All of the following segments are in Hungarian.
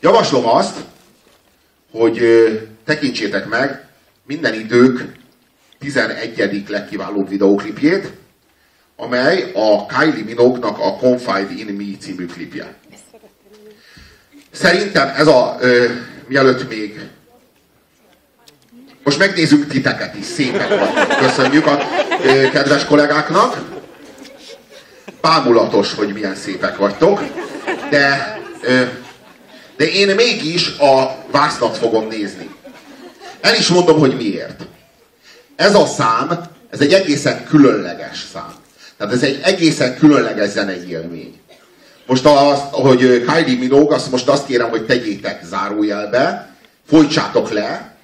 javaslom azt, hogy tekintsétek meg minden idők 11. legkiválóbb videóklipjét, amely a Kylie Minogue-nak a Confide in Me című klipje. Szerintem ez a, ö, mielőtt még most megnézzük titeket is, szépek vagytok. Köszönjük a ö, kedves kollégáknak. Bámulatos, hogy milyen szépek vagytok. De de én mégis a vászlat fogom nézni. El is mondom, hogy miért. ez a szám, ez egy egészen különleges szám. Tehát ez egy egészen különleges zenei élmény. Most az, hogy Kylie Minogue, azt most azt kérem, hogy tegyétek zárójelbe, folytsátok le,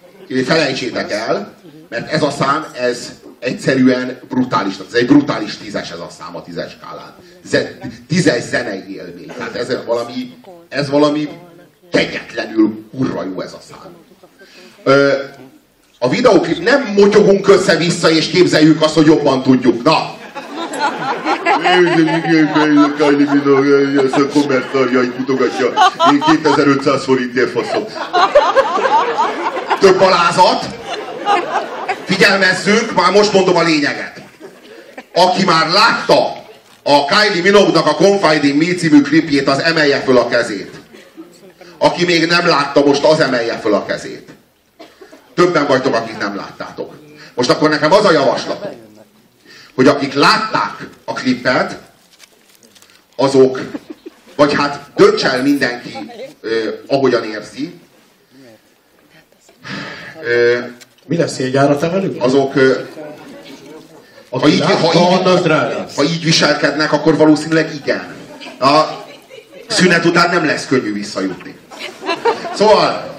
felejtsétek el, mert ez a szám, ez egyszerűen brutális. Ez egy brutális tízes ez a szám a tízes skálán. tízes zenei élmény. Tehát ez valami, ez valami kegyetlenül kurva jó ez a szám. Ö, a videóklip nem motyogunk össze-vissza és képzeljük azt, hogy jobban tudjuk. Na! Kylie Minogue, ez a kommentárjait mutogatja. Én 2500 forintért faszom. Több alázat. Figyelmezzünk, már most mondom a lényeget. Aki már látta a Kylie Minogue-nak a Confiding Me című klipjét, az emelje föl a kezét. Aki még nem látta, most az emelje föl a kezét. Többen vagytok, akik nem láttátok. Most akkor nekem az a javaslatom, hogy akik látták a klipet, azok, vagy hát dönts el mindenki, eh, ahogyan érzi. Eh, Mi lesz jegyára velük? Azok, ha így, ha, így, ha így viselkednek, akkor valószínűleg igen. A szünet után nem lesz könnyű visszajutni. Szóval,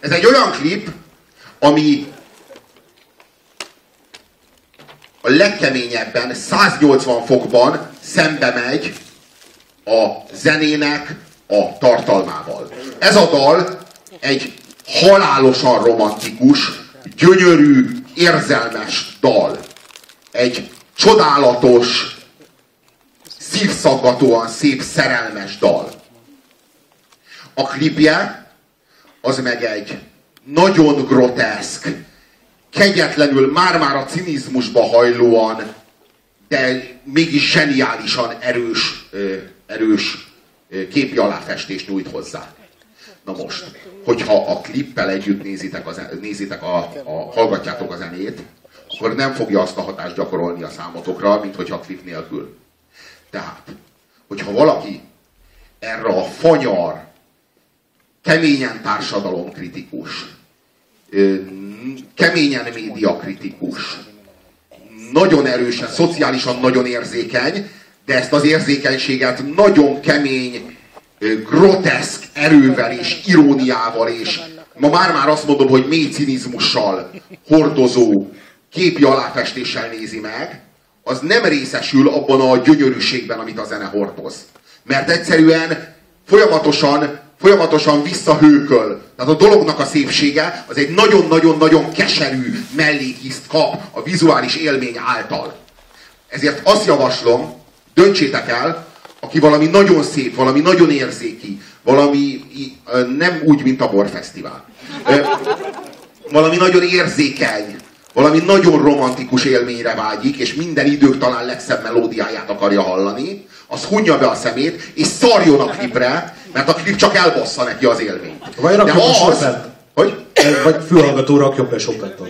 ez egy olyan klip, ami a legkeményebben, 180 fokban szembe megy a zenének a tartalmával. Ez a dal egy halálosan romantikus, gyönyörű, érzelmes dal. Egy csodálatos, szívszaggatóan szép, szerelmes dal. A klipje az meg egy nagyon groteszk, kegyetlenül már-már a cinizmusba hajlóan, de mégis zseniálisan erős, erős képi aláfestést nyújt hozzá. Na most, hogyha a klippel együtt nézitek, a, nézitek a, a, hallgatjátok a zenét, akkor nem fogja azt a hatást gyakorolni a számotokra, mint hogyha a klip nélkül. Tehát, hogyha valaki erre a fanyar, keményen társadalomkritikus, keményen médiakritikus, nagyon erősen, szociálisan nagyon érzékeny, de ezt az érzékenységet nagyon kemény, groteszk erővel és iróniával és ma már-már azt mondom, hogy mély cinizmussal hordozó képi aláfestéssel nézi meg, az nem részesül abban a gyönyörűségben, amit a zene hordoz. Mert egyszerűen folyamatosan folyamatosan visszahőköl. Tehát a dolognak a szépsége az egy nagyon-nagyon-nagyon keserű mellékiszt kap a vizuális élmény által. Ezért azt javaslom, döntsétek el, aki valami nagyon szép, valami nagyon érzéki, valami nem úgy, mint a borfesztivál. Valami nagyon érzékeny, valami nagyon romantikus élményre vágyik, és minden idők talán legszebb melódiáját akarja hallani, az hunja be a szemét, és szarjon a klipre, mert a klip csak elbassza neki az élményt. Vagy De az... Hogy? Vagy fülhallgatóra rakjon be sokat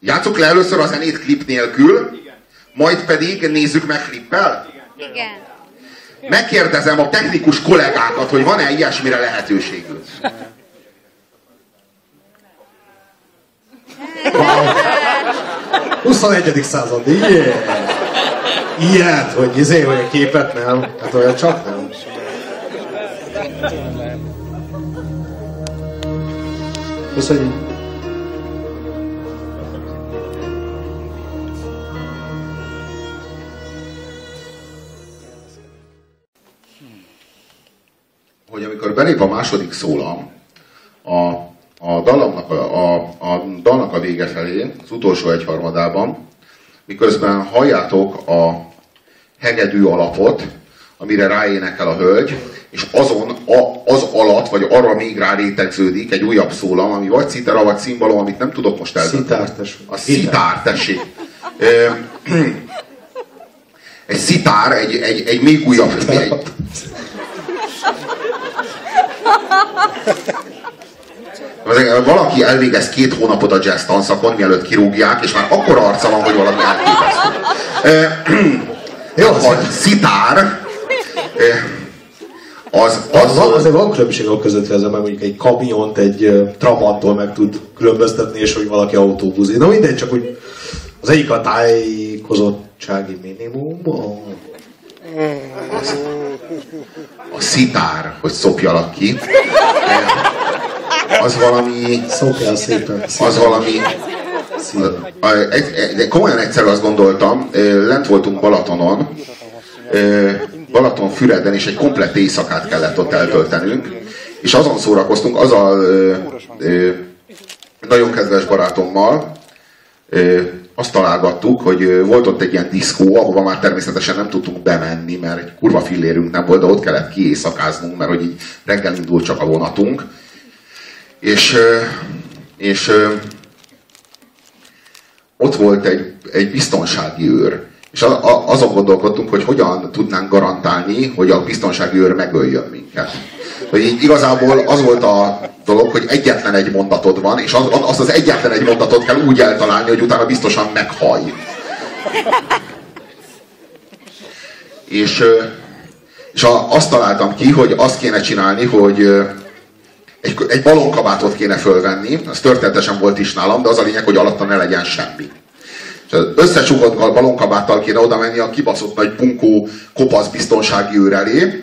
Játsszuk le először a zenét klip nélkül, majd pedig nézzük meg klippel? Igen. Megkérdezem a technikus kollégákat, hogy van-e ilyesmire lehetőségünk. Wow. 21. század, yeah. Ilyet, hogy izé, hogy a képet nem. Hát olyan csak nem. Köszönjük. Belép a második szólam, a, a, dallamnak a, a, a dalnak a vége felé, az utolsó egyharmadában, miközben halljátok a hegedű alapot, amire ráénekel a hölgy, és azon a, az alatt, vagy arra még rá rétegződik egy újabb szólam, ami vagy citera, vagy szimbalom, amit nem tudok most eldönteni. A szitár, tessék. egy szitár, egy, egy, egy még újabb... Egy, valaki elvégez két hónapot a jazz tanszakon, mielőtt kirúgják, és már akkor arca van, hogy valami elképesztő. Jó, a szitár az, az, az, azért van különbség a között, hogy ez meg mondjuk egy kamiont egy Trabanttól meg tud különböztetni, és hogy valaki autóbuzi. Na mindegy, csak úgy az egyik a tájékozottsági minimum, a... a szitár, hogy szopjalak ki, az valami... Szokjál szépen. Az valami... De komolyan egyszer azt gondoltam, lent voltunk Balatonon, Balaton Füreden, és egy komplett éjszakát kellett ott eltöltenünk, és azon szórakoztunk, azzal nagyon kedves barátommal, azt találgattuk, hogy volt ott egy ilyen diszkó, ahova már természetesen nem tudtunk bemenni, mert egy kurva fillérünk nem volt, de ott kellett kiéjszakáznunk, mert hogy így reggel indult csak a vonatunk. És, és ott volt egy, egy biztonsági őr. És azon gondolkodtunk, hogy hogyan tudnánk garantálni, hogy a biztonsági őr megöljön minket. Hogy így igazából az volt a dolog, hogy egyetlen egy mondatod van, és az, azt az egyetlen egy mondatot kell úgy eltalálni, hogy utána biztosan meghaj. És, és azt találtam ki, hogy azt kéne csinálni, hogy egy, egy balonkabátot kéne fölvenni, az történetesen volt is nálam, de az a lényeg, hogy alatta ne legyen semmi. És az összecsukott balonkabáttal kéne oda menni a kibaszott nagy bunkó kopasz biztonsági őr elé,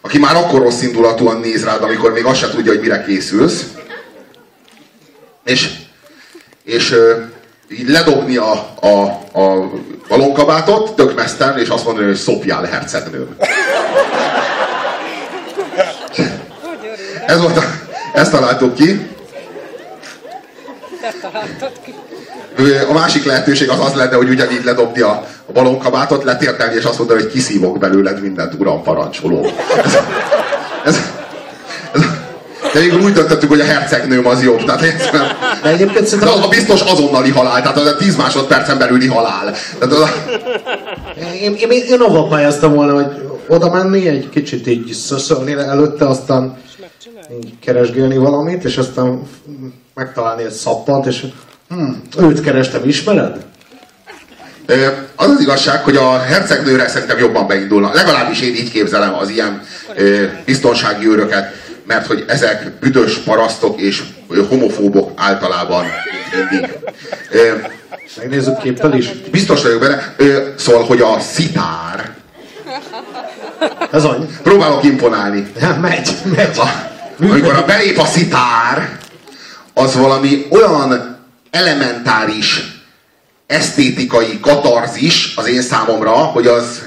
aki már akkor rossz indulatúan néz rád, amikor még azt se tudja, hogy mire készülsz. És, és így ledobni a, a, a balonkabátot, tök mesztelen, és azt mondani, hogy szopjál hercegnőm. Ez volt a, ezt találtuk ki. A másik lehetőség az az lenne, hogy ugyanígy ledobni a, a balonkabátot, letértelni, és azt mondani, hogy kiszívok belőled mindent, uram parancsoló. Ez, ez, ez, de végül úgy döntöttük, hogy a hercegnőm az jobb. Tehát egyszerűen, de egyébként szerintem... a biztos azonnali halál, tehát az a 10 másodpercen belüli halál. Tehát az a... én, én, én, avval pályáztam volna, hogy oda menni, egy kicsit így szöszölni előtte, aztán keresgélni valamit, és aztán megtalálni egy szappant, és hm, őt kerestem, ismered? Az az igazság, hogy a hercegnőre szerintem jobban beindulna. Legalábbis én így képzelem az ilyen biztonsági őröket, mert hogy ezek büdös parasztok és homofóbok általában mindig. Megnézzük képpel is. Biztos vagyok benne. Szóval, hogy a szitár. Ez annyi. Próbálok imponálni. Ja, megy, megy. A, amikor a belép a szitár, az valami olyan elementáris esztétikai katarzis az én számomra, hogy az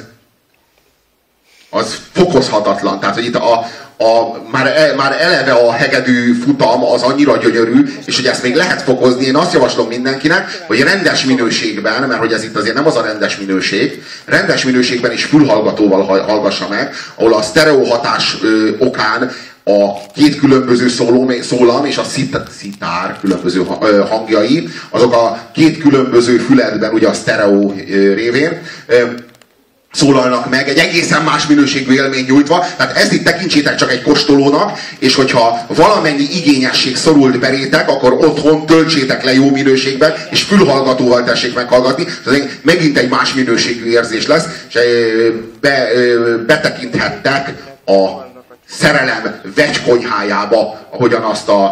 az fokozhatatlan. Tehát, hogy itt a, a, már, e, már eleve a hegedű futam az annyira gyönyörű, és hogy ezt még lehet fokozni, én azt javaslom mindenkinek, hogy rendes minőségben, mert hogy ez itt azért nem az a rendes minőség, rendes minőségben is fülhallgatóval hallgassa meg, ahol a sztereó hatás ö, okán a két különböző szóló, szólam és a szitár különböző hangjai, azok a két különböző füledben, ugye a sztereó révén, szólalnak meg, egy egészen más minőségű élmény nyújtva, tehát ezt itt tekintsétek csak egy kóstolónak, és hogyha valamennyi igényesség szorult berétek, akkor otthon töltsétek le jó minőségben, és fülhallgatóval tessék meghallgatni, ez megint egy más minőségű érzés lesz, és be, betekinthettek a szerelem vegykonyhájába, ahogyan azt a,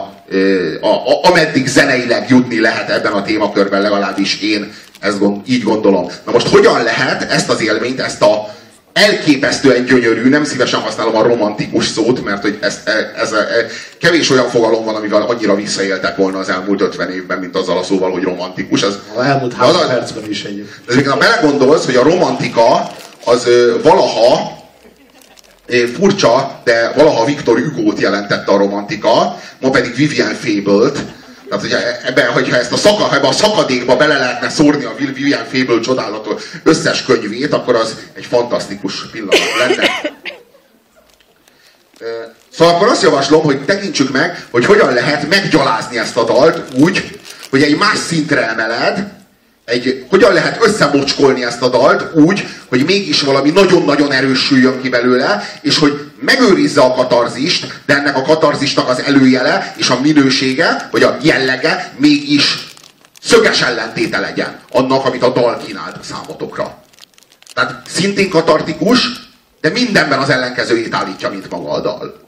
a, a, ameddig zeneileg jutni lehet ebben a témakörben, legalábbis én ezt gond, így gondolom. Na most hogyan lehet ezt az élményt, ezt a elképesztően gyönyörű, nem szívesen használom a romantikus szót, mert hogy ez, ez, ez, ez kevés olyan fogalom van, amivel annyira visszaéltek volna az elmúlt 50 évben, mint azzal a szóval, hogy romantikus. Az, a elmúlt három percben is egy. De ha belegondolsz, hogy a romantika az valaha furcsa, de valaha Viktor Hugo-t jelentette a romantika, ma pedig Vivian Fable-t. Tehát, hogy ebben, hogyha ezt a, szaka, ebben a szakadékba bele lehetne szórni a Vivian Fable csodálatos összes könyvét, akkor az egy fantasztikus pillanat lenne. Szóval akkor azt javaslom, hogy tekintsük meg, hogy hogyan lehet meggyalázni ezt a dalt úgy, hogy egy más szintre emeled, egy, hogyan lehet összemocskolni ezt a dalt úgy, hogy mégis valami nagyon-nagyon erősüljön ki belőle, és hogy megőrizze a katarzist, de ennek a katarzisnak az előjele és a minősége, vagy a jellege mégis szöges ellentéte legyen annak, amit a dal kínált számotokra. Tehát szintén katartikus, de mindenben az ellenkezőjét állítja, mint maga a dal.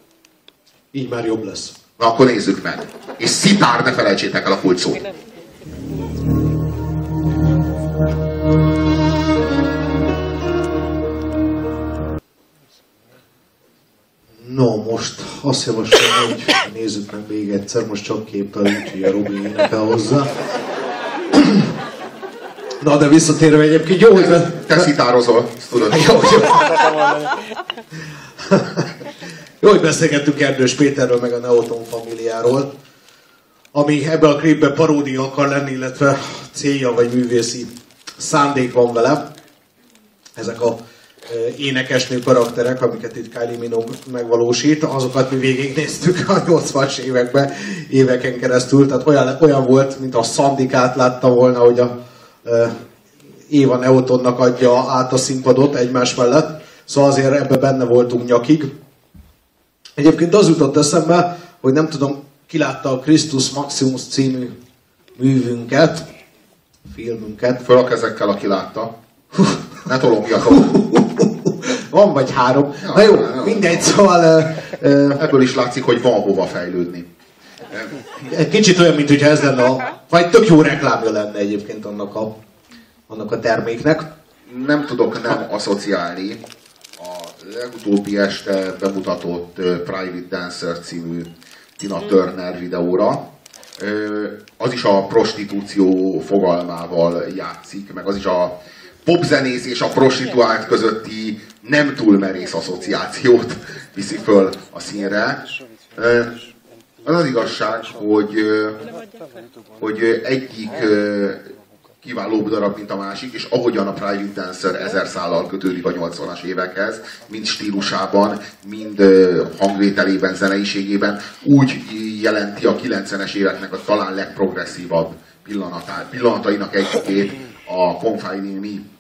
Így már jobb lesz. Na akkor nézzük meg. És szitár, ne felejtsétek el a kulcsot. No, most azt javaslom, hogy nézzük meg még egyszer, most csak képpel, úgyhogy a Robi énekel hozzá. Na, de visszatérve egyébként, jó, hogy... Te szitározol, ezt tudod. Jó, jó. jó, hogy beszélgettünk Erdős Péterről, meg a Neoton familiáról, ami ebben a klipben paródia akar lenni, illetve célja vagy művészi szándék van vele. Ezek a énekesnő karakterek, amiket itt Kylie Minogue megvalósít, azokat mi végignéztük a 80-as években, éveken keresztül, tehát olyan, olyan volt, mint a Szandikát látta volna, hogy a Éva Neotonnak adja át a színpadot egymás mellett, szóval azért ebbe benne voltunk nyakig. Egyébként az jutott eszembe, hogy nem tudom, ki látta a Christus Maximus című művünket, filmünket. Föl a kezekkel, aki látta. Ne tologjatok. Van vagy három. Ja, Na jó, jó, mindegy, szóval... Uh, Ebből is látszik, hogy van hova fejlődni. Egy kicsit olyan, mint hogyha ez lenne a... Vagy tök jó reklámja lenne egyébként annak a, annak a terméknek. Nem tudok nem asszociálni a legutóbbi este bemutatott Private Dancer című Tina Turner videóra. Az is a prostitúció fogalmával játszik, meg az is a popzenész és a prostituált közötti nem túl merész asszociációt viszi föl a színre. Az az igazság, hogy, hogy egyik kiválóbb darab, mint a másik, és ahogyan a Private Dancer ezer szállal kötődik a 80-as évekhez, mind stílusában, mind hangvételében, zeneiségében, úgy jelenti a 90-es éveknek a talán legprogresszívabb pillanatainak egyikét a Confide in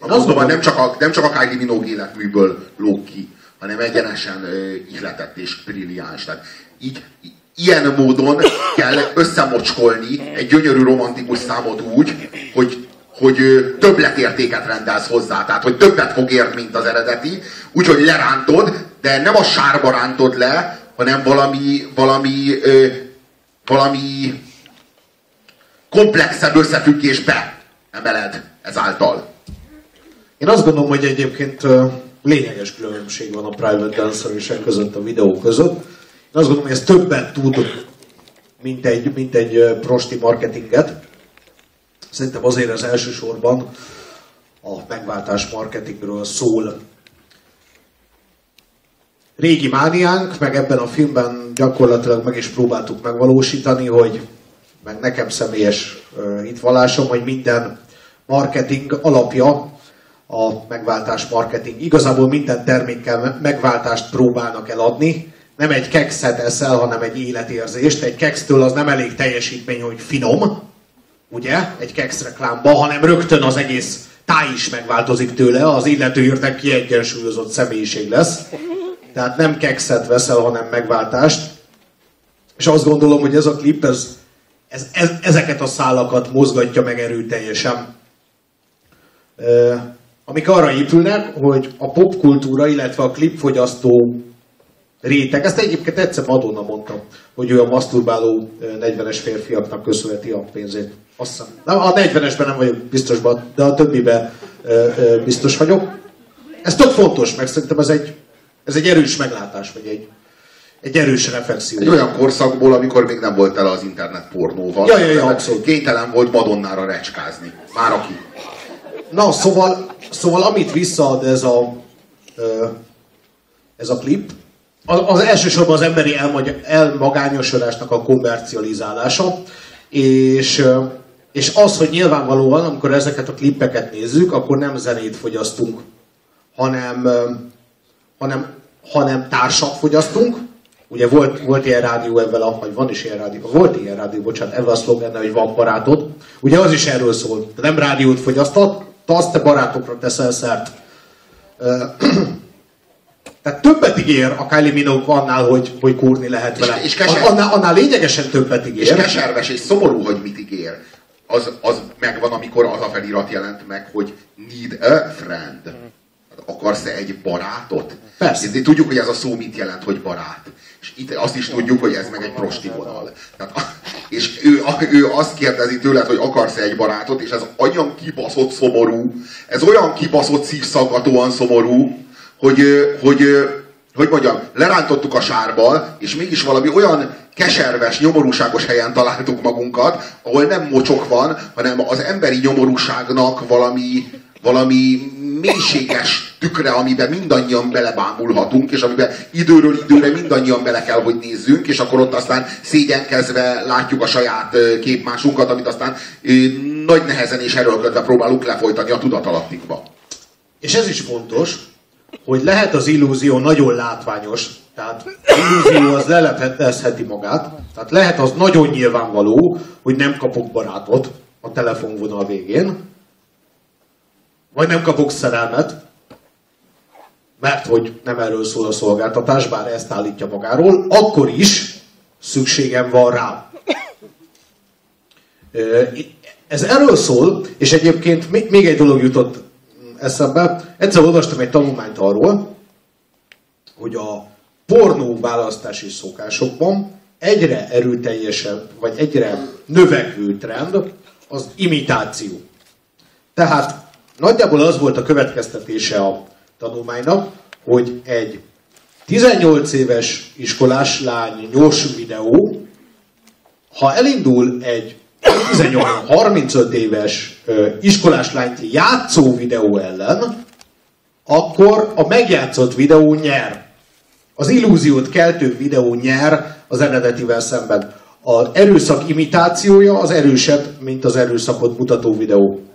Me Mondom, nem csak a, nem csak a Kylie Minogue életműből lóg ki, hanem egyenesen uh, ihletett és brilliáns. Tehát így, ilyen módon kell összemocskolni egy gyönyörű romantikus számot úgy, hogy, hogy többletértéket rendelsz hozzá, tehát hogy többet fog érni, mint az eredeti, úgyhogy lerántod, de nem a sárba rántod le, hanem valami, valami, ö, valami komplexebb összefüggésbe emeled ezáltal. Én azt gondolom, hogy egyébként lényeges különbség van a private dancer és e között a videó között. Én azt gondolom, hogy ez többet tud, mint egy, mint egy prosti marketinget. Szerintem azért az elsősorban a megváltás marketingről szól. Régi mániánk, meg ebben a filmben gyakorlatilag meg is próbáltuk megvalósítani, hogy meg nekem személyes hitvallásom, hogy minden marketing alapja a megváltás marketing. Igazából minden termékkel megváltást próbálnak eladni, nem egy kekszet eszel, hanem egy életérzést. Egy kextől az nem elég teljesítmény, hogy finom, ugye, egy keksz reklámba, hanem rögtön az egész táj is megváltozik tőle, az illető hirtelen kiegyensúlyozott személyiség lesz. Tehát nem kekszet veszel, hanem megváltást. És azt gondolom, hogy ez a klip, ez, ez, ez ezeket a szálakat mozgatja meg erőteljesen amik arra épülnek, hogy a popkultúra, illetve a klipfogyasztó réteg, ezt egyébként egyszer Madonna mondta, hogy ő a masturbáló 40-es férfiaknak köszönheti a pénzét. Azt hiszem. A 40-esben nem vagyok biztosban, de a többiben biztos vagyok. Ez tök fontos, meg szerintem ez egy, ez egy erős meglátás, vagy egy, egy erős reflexió. Egy olyan korszakból, amikor még nem volt el az internet pornóval. Ja, ja, ja, abszolút. Kénytelen volt Madonnára recskázni. Már aki. Na, szóval, szóval amit visszaad ez a, ez a klip, az elsősorban az emberi elmagányosodásnak a komercializálása, és, és az, hogy nyilvánvalóan, amikor ezeket a klippeket nézzük, akkor nem zenét fogyasztunk, hanem, hanem, hanem társat fogyasztunk. Ugye volt, volt ilyen rádió ebben a, vagy van is ilyen rádió, volt ilyen rádió, bocsánat, ebben a szlogen, hogy van barátod. Ugye az is erről szól. nem rádiót fogyasztott, azt te barátokra teszel szert. Tehát többet ígér a Kylie Minogue annál, hogy, hogy kúrni lehet vele. És, és keser... annál, annál lényegesen többet ígér. És keserves és szomorú, hogy mit ígér. Az, az megvan, amikor az a felirat jelent meg, hogy need a friend. akarsz-e egy barátot? Persze. És tudjuk, hogy ez a szó mit jelent, hogy barát. És itt azt is tudjuk, hogy ez meg egy prosti vonal. Tehát, és ő, ő azt kérdezi tőled, hogy akarsz-e egy barátot, és ez olyan kibaszott szomorú, ez olyan kibaszott szívszaggatóan szomorú, hogy, hogy, hogy mondjam, lerántottuk a sárba, és mégis valami olyan keserves, nyomorúságos helyen találtuk magunkat, ahol nem mocsok van, hanem az emberi nyomorúságnak valami, valami mélységes tükre, amiben mindannyian belebámulhatunk, és amiben időről időre mindannyian bele kell, hogy nézzünk, és akkor ott aztán szégyenkezve látjuk a saját képmásunkat, amit aztán nagy nehezen és erőlködve próbálunk lefolytani a tudatalattikba. És ez is fontos, hogy lehet az illúzió nagyon látványos, tehát illúzió az leleplezheti magát, tehát lehet az nagyon nyilvánvaló, hogy nem kapok barátot a telefonvonal végén, vagy nem kapok szerelmet, mert hogy nem erről szól a szolgáltatás, bár ezt állítja magáról, akkor is szükségem van rá. Ez erről szól, és egyébként még egy dolog jutott eszembe. Egyszer olvastam egy tanulmányt arról, hogy a pornó választási szokásokban egyre erőteljesebb, vagy egyre növekvő trend az imitáció. Tehát nagyjából az volt a következtetése a tanulmánynak, hogy egy 18 éves iskolás lány nyos videó, ha elindul egy 18-35 éves iskolás lányt játszó videó ellen, akkor a megjátszott videó nyer. Az illúziót keltő videó nyer az eredetivel szemben. Az erőszak imitációja az erősebb, mint az erőszakot mutató videó.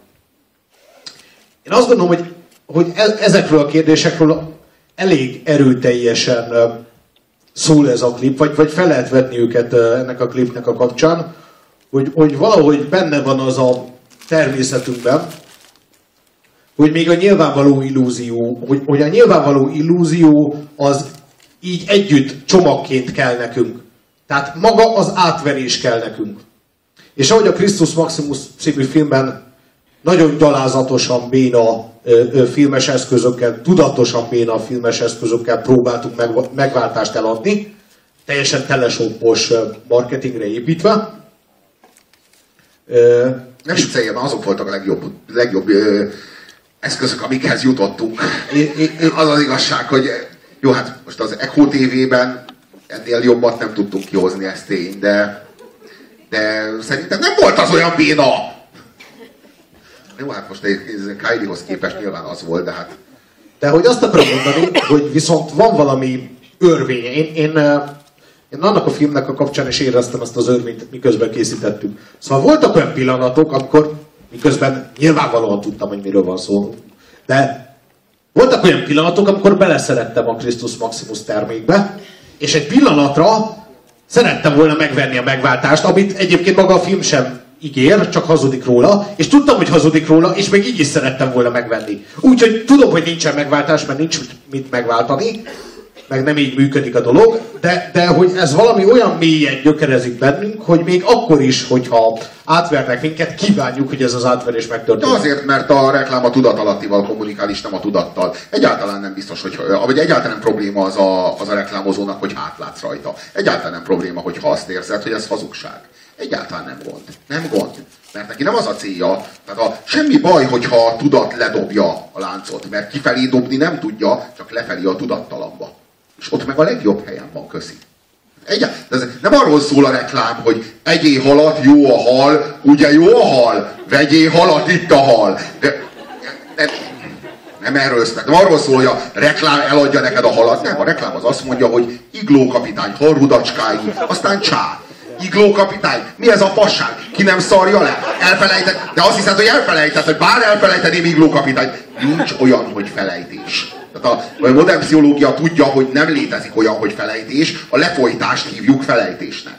Én azt gondolom, hogy, hogy e- ezekről a kérdésekről elég erőteljesen szól ez a klip, vagy, vagy fel lehet vetni őket ennek a klipnek a kapcsán, hogy, hogy valahogy benne van az a természetünkben, hogy még a nyilvánvaló illúzió, hogy, hogy a nyilvánvaló illúzió az így együtt csomagként kell nekünk. Tehát maga az átverés kell nekünk. És ahogy a Christus Maximus című filmben nagyon gyalázatosan béna filmes eszközökkel, tudatosan béna filmes eszközökkel próbáltuk meg, megváltást eladni, teljesen telesópos marketingre építve. Nem vicceljem, azok voltak a legjobb, legjobb ö, eszközök, amikhez jutottunk. É, é, é, az az igazság, hogy jó, hát most az Echo TV-ben ennél jobbat nem tudtunk kihozni, ezt tény, de, de szerintem nem volt az olyan béna, jó, hát most Kylie-hoz képest nyilván az volt, de hát... De hogy azt akarom mondani, hogy viszont van valami örvény. Én, én, én annak a filmnek a kapcsán is éreztem ezt az örvényt, miközben készítettük. Szóval voltak olyan pillanatok, amikor miközben nyilvánvalóan tudtam, hogy miről van szó. De voltak olyan pillanatok, amikor beleszerettem a Christus Maximus termékbe, és egy pillanatra szerettem volna megvenni a megváltást, amit egyébként maga a film sem ígér, csak hazudik róla, és tudtam, hogy hazudik róla, és még így is szerettem volna megvenni. Úgyhogy tudom, hogy nincsen megváltás, mert nincs mit megváltani, meg nem így működik a dolog, de, de hogy ez valami olyan mélyen gyökerezik bennünk, hogy még akkor is, hogyha átvernek minket, kívánjuk, hogy ez az átverés megtörténik. De azért, mert a reklám a tudatalattival kommunikál, és nem a tudattal. Egyáltalán nem biztos, hogy, vagy egyáltalán nem probléma az a, az a reklámozónak, hogy hátlátsz rajta. Egyáltalán nem probléma, hogyha azt érzed, hogy ez hazugság. Egyáltalán nem gond. Nem gond. Mert neki nem az a célja, tehát a, semmi baj, hogyha a tudat ledobja a láncot, mert kifelé dobni nem tudja, csak lefelé a tudattalamba. És ott meg a legjobb helyen van, köszi. Egy, ez nem arról szól a reklám, hogy egyé halat, jó a hal, ugye jó a hal, vegyé halat, itt a hal. De, nem, nem erről szól, nem arról szól, hogy a reklám eladja neked a halat. Nem, a reklám az azt mondja, hogy igló kapitány, halrudacskái, aztán csá. Igló kapitány? Mi ez a fasság? Ki nem szarja le? Elfelejtett? De azt hiszed, hogy elfelejtett, hogy bár elfelejteném igló kapitány. Nincs olyan, hogy felejtés. Tehát a modern pszichológia tudja, hogy nem létezik olyan, hogy felejtés, a lefolytást hívjuk felejtésnek.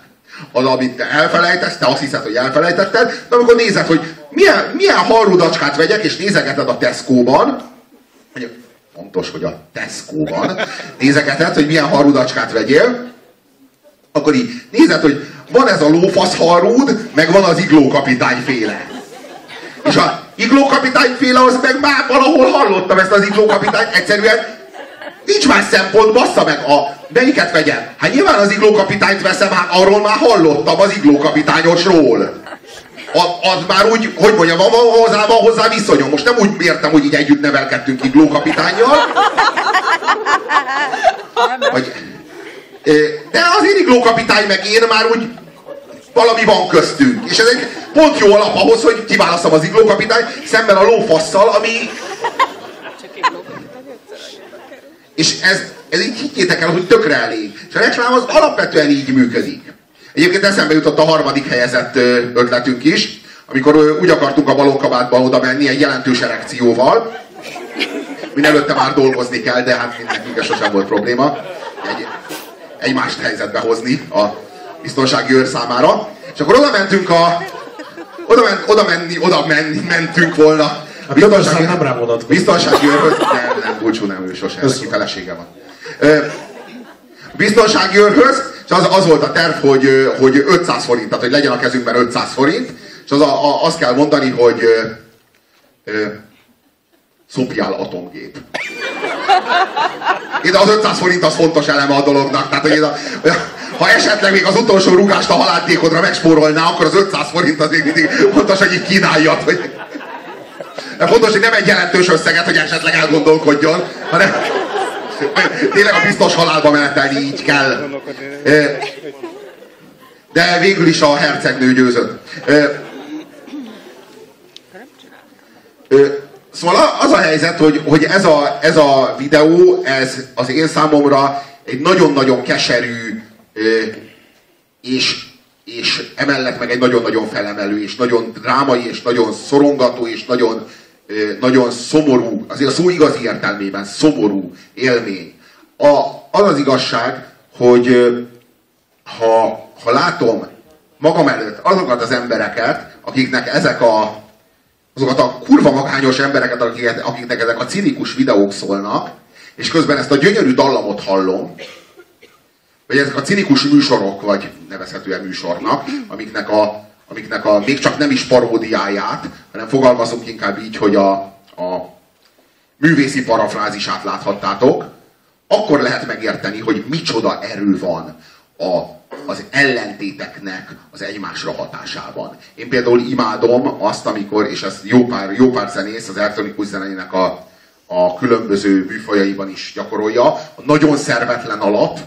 Az, amit te elfelejtesz, te azt hiszed, hogy elfelejtetted, de amikor nézed, hogy milyen, milyen halrudacskát vegyek, és nézegeted a Tesco-ban, fontos, hogy a Tesco-ban, nézegeted, hogy milyen halrudacskát vegyél, akkor így nézed, hogy van ez a lófasz harúd, meg van az igló kapitány féle. És a Igló kapitány féle az meg már valahol hallottam ezt az Igló kapitányt, egyszerűen nincs más szempont, bassza meg a... Melyiket vegyem? Hát nyilván az Igló kapitányt veszem, hát arról már hallottam az Igló kapitányosról. A, az már úgy, hogy mondjam, van, van hozzá, van hozzá viszonyom. Most nem úgy értem, hogy így együtt nevelkedtünk Igló kapitányjal. Vagy, de azért Igló kapitány meg én már úgy valami van köztünk. És ez egy pont jó alap ahhoz, hogy kiválasztom az Igló kapitány szemben a lófasszal, ami... És ez, ez így higgyétek el, hogy tökre elég. És a reklám az alapvetően így működik. Egyébként eszembe jutott a harmadik helyezett ötletünk is, amikor úgy akartunk a balonkabátba oda menni egy jelentős erekcióval, min előtte már dolgozni kell, de hát ez sosem volt probléma. Egy, egymást helyzetbe hozni a biztonsági őr számára. És akkor oda mentünk a... Oda, ment, oda menni, oda menni, mentünk volna. A biztonsági, nem rám Biztonsági őrhöz, nem, nem, búcsú nem, ő sosem, neki felesége van. Biztonsági őrhöz, és az, az volt a terv, hogy, hogy 500 forint, tehát hogy legyen a kezünkben 500 forint, és az a, a, azt kell mondani, hogy ö, szopjál atomgép. Én az 500 forint az fontos eleme a dolognak. Tehát, hogy a, ha esetleg még az utolsó rugást a haláltékodra megspórolná, akkor az 500 forint az még mindig fontos, hogy így kínáljad. Hogy... De fontos, hogy nem egy jelentős összeget, hogy esetleg elgondolkodjon, hanem tényleg a biztos halálba menetelni így kell. De végül is a hercegnő győzött. Szóval az a helyzet, hogy, hogy ez, a, ez a videó, ez az én számomra egy nagyon-nagyon keserű és, és emellett meg egy nagyon-nagyon felemelő, és nagyon drámai, és nagyon szorongató, és nagyon, nagyon szomorú, azért a szó igazi értelmében szomorú élmény. A, az az igazság, hogy ha, ha látom magam előtt azokat az embereket, akiknek ezek a azokat a kurva magányos embereket, akiket, akiknek ezek a cinikus videók szólnak, és közben ezt a gyönyörű dallamot hallom, vagy ezek a cinikus műsorok, vagy nevezhetően műsornak, amiknek a, amiknek a még csak nem is paródiáját, hanem fogalmazunk inkább így, hogy a, a művészi parafrázisát láthattátok, akkor lehet megérteni, hogy micsoda erő van a, az ellentéteknek az egymásra hatásában. Én például imádom azt, amikor, és ez jó pár, jó pár zenész, az elektronikus zenének a, a különböző műfajaiban is gyakorolja, a nagyon szervetlen alap,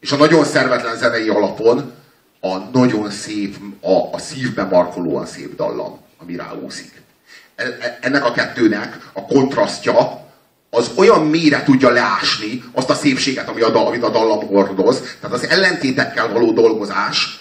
és a nagyon szervetlen zenei alapon a nagyon szép, a, a szívbe markolóan szép dallam, ami ráúszik. E, e, ennek a kettőnek a kontrasztja az olyan mélyre tudja leásni azt a szépséget, ami a, amit a dallam hordoz. Tehát az ellentétekkel való dolgozás,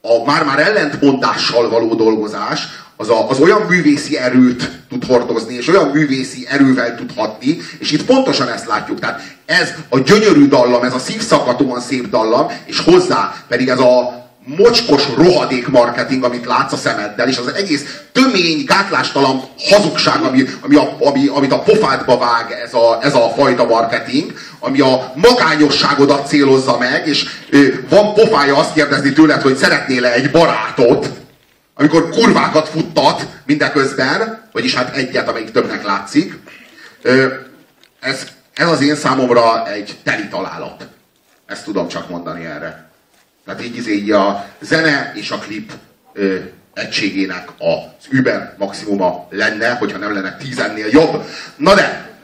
a már-már ellentmondással való dolgozás, az, a, az olyan művészi erőt tud hordozni, és olyan művészi erővel tud hatni, és itt pontosan ezt látjuk. Tehát ez a gyönyörű dallam, ez a szívszakadóan szép dallam, és hozzá pedig ez a mocskos rohadék marketing, amit látsz a szemeddel, és az egész tömény, gátlástalan hazugság, ami, ami, a, ami, amit a pofádba vág ez a, ez a fajta marketing, ami a magányosságodat célozza meg, és ö, van pofája azt kérdezni tőled, hogy szeretnél-e egy barátot, amikor kurvákat futtat mindeközben, vagyis hát egyet, amelyik többnek látszik. Ö, ez, ez az én számomra egy teli találat. Ezt tudom csak mondani erre. Tehát így, így, a zene és a klip ö, egységének az über maximuma lenne, hogyha nem lenne tízennél jobb. Na de,